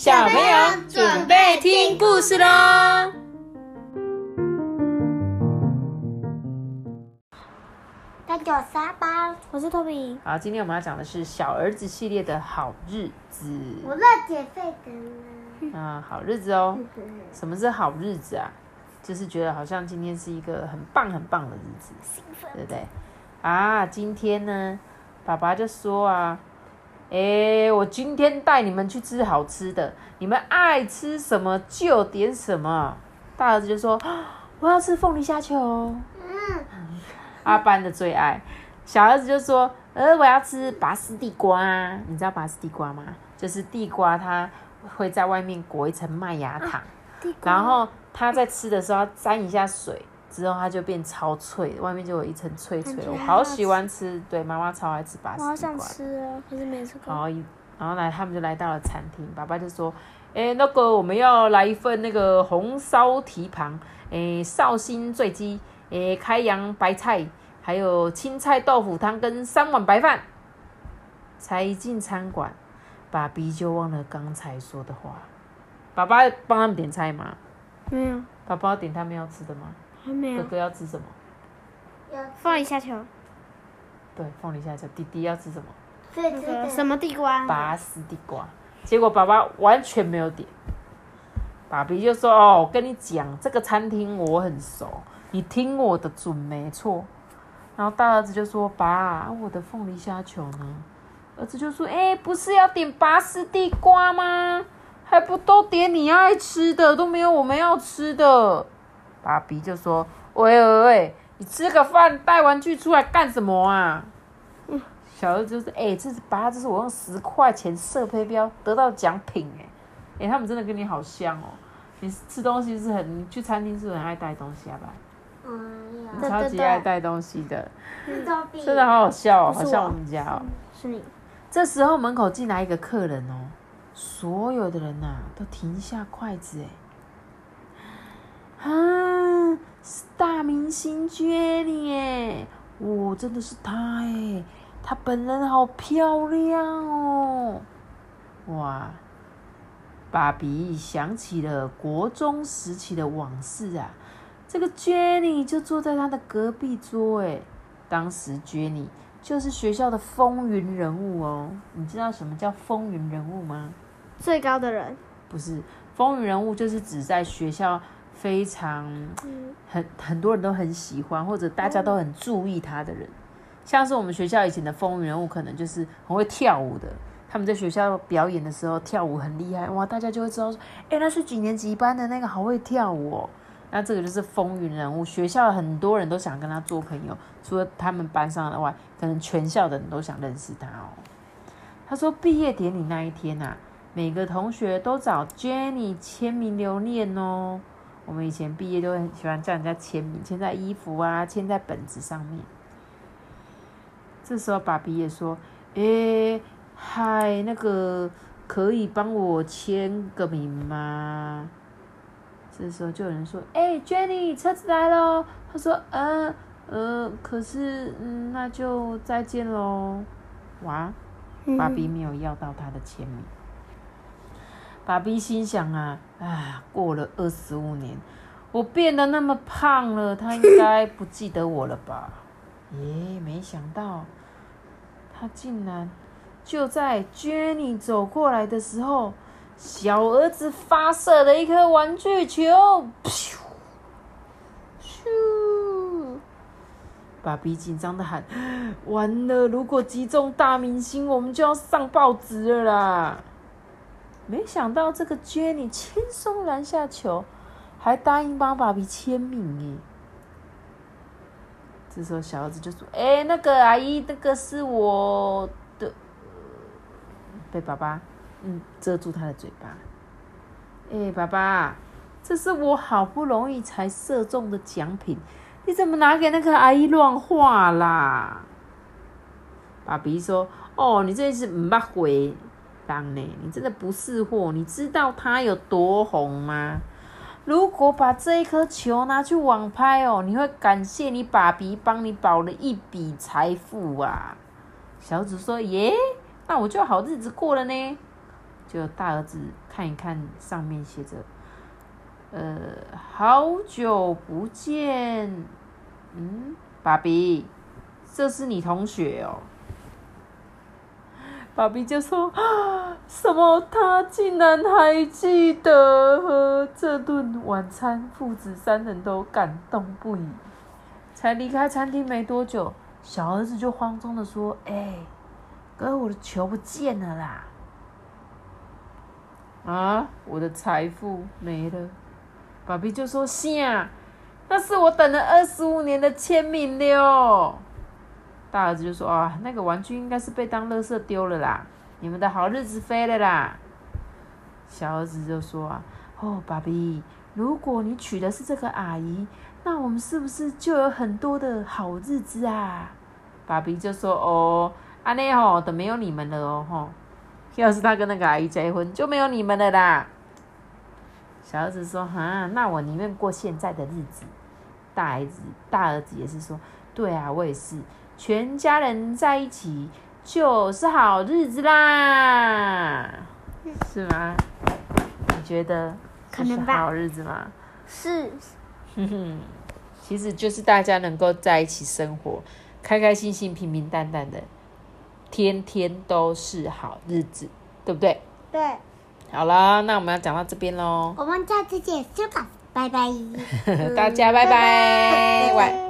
小朋友准备听故事喽！大家好，我是托比。好，今天我们要讲的是小儿子系列的好日子。我乐减肥的呢。啊，好日子哦。什么是好日子啊？就是觉得好像今天是一个很棒很棒的日子，对不对？啊，今天呢，爸爸就说啊。哎，我今天带你们去吃好吃的，你们爱吃什么就点什么。大儿子就说：“我要吃凤梨虾球。”嗯，阿班的最爱。小儿子就说：“呃，我要吃拔丝地瓜。你知道拔丝地瓜吗？就是地瓜，它会在外面裹一层麦芽糖，然后它在吃的时候要沾一下水。”之后它就变超脆，外面就有一层脆脆。我好喜欢吃，对，妈妈超爱吃巴西我好想吃啊，可是没吃过。好，然后来他们就来到了餐厅，爸爸就说：“哎，那个我们要来一份那个红烧蹄膀，哎，绍兴醉鸡，哎，开阳白菜，还有青菜豆腐汤跟三碗白饭。”才一进餐馆，爸比就忘了刚才说的话。爸爸帮他们点菜吗？没有。爸爸点他们要吃的吗？哥哥要吃什么？凤梨虾球。对，凤梨虾球。弟弟要吃什么？那个什么地瓜？拔丝地瓜。结果爸爸完全没有点。爸比就说：“哦，我跟你讲，这个餐厅我很熟，你听我的准没错。”然后大儿子就说：“爸，我的凤梨虾球呢？”儿子就说：“哎，不是要点拔丝地瓜吗？还不都点你爱吃的，都没有我们要吃的。”爸比就说：“喂喂喂，你吃个饭带玩具出来干什么啊？”小儿子就是：“哎，这是爸，这是我用十块钱射飞镖得到奖品哎！哎，他们真的跟你好像哦。你吃东西是很，你去餐厅是很爱带东西啊吧？嗯，超级爱带东西的，真的好好笑哦，好像我们家哦。是你。这时候门口进来一个客人哦，所有的人呐都停下筷子哎。”啊，是大明星 Jenny 哎，哇，真的是她哎，她本人好漂亮哦，哇，爸比想起了国中时期的往事啊，这个 Jenny 就坐在他的隔壁桌哎，当时 Jenny 就是学校的风云人物哦，你知道什么叫风云人物吗？最高的人？不是，风云人物就是指在学校。非常很很多人都很喜欢，或者大家都很注意他的人，像是我们学校以前的风云人物，可能就是很会跳舞的。他们在学校表演的时候跳舞很厉害，哇，大家就会知道说，哎，那是几年级班的那个好会跳舞哦。那这个就是风云人物，学校很多人都想跟他做朋友，除了他们班上的外，可能全校的人都想认识他哦。他说，毕业典礼那一天呐，每个同学都找 Jenny 签名留念哦。我们以前毕业都很喜欢叫人家签名，签在衣服啊，签在本子上面。这时候爸比也说：“诶，嗨，那个可以帮我签个名吗？”这时候就有人说：“哎，Jenny，车子来了。”他说：“嗯，呃，可是，嗯，那就再见喽。”哇，爸比没有要到他的签名。爸比心想啊，啊，过了二十五年，我变得那么胖了，他应该不记得我了吧？耶，没想到，他竟然就在 Jenny 走过来的时候，小儿子发射了一颗玩具球，咻，咻！爸比紧张的喊：“完了，如果击中大明星，我们就要上报纸了啦！”没想到这个 Jenny 轻松拦下球，还答应帮爸比签名耶。这时候小儿子就说：“哎，那个阿姨，那个是我的。”被爸爸嗯遮住他的嘴巴。哎，爸爸，这是我好不容易才射中的奖品，你怎么拿给那个阿姨乱画啦？爸比说：“哦，你这是唔捌回。”当呢，你真的不是货。你知道他有多红吗？如果把这一颗球拿去网拍哦，你会感谢你爸比帮你保了一笔财富啊！小子说：“耶，那我就好日子过了呢。”就大儿子看一看上面写着，呃，好久不见，嗯，爸比，这是你同学哦。爸比就说：“什么？他竟然还记得这顿晚餐？”父子三人都感动不已。才离开餐厅没多久，小儿子就慌张的说：“哎，哥，我的球不见了啦！啊，我的财富没了。”爸比就说：“啊，那是我等了二十五年的签名的哦。”大儿子就说：“啊，那个玩具应该是被当垃圾丢了啦，你们的好日子飞了啦。”小儿子就说：“啊，哦，爸比，如果你娶的是这个阿姨，那我们是不是就有很多的好日子啊？”爸比就说：“哦，安内吼都没有你们了哦吼，要是他跟那个阿姨结婚，就没有你们了啦。”小儿子说：“哈，那我宁愿过现在的日子。”大儿子大儿子也是说：“对啊，我也是。”全家人在一起就是好日子啦，是吗？你觉得是好日子吗？是，哼哼，其实就是大家能够在一起生活，开开心心、平平淡淡的，天天都是好日子，对不对？对。好了，那我们要讲到这边喽。我们下次见，拜拜。大家拜拜，晚。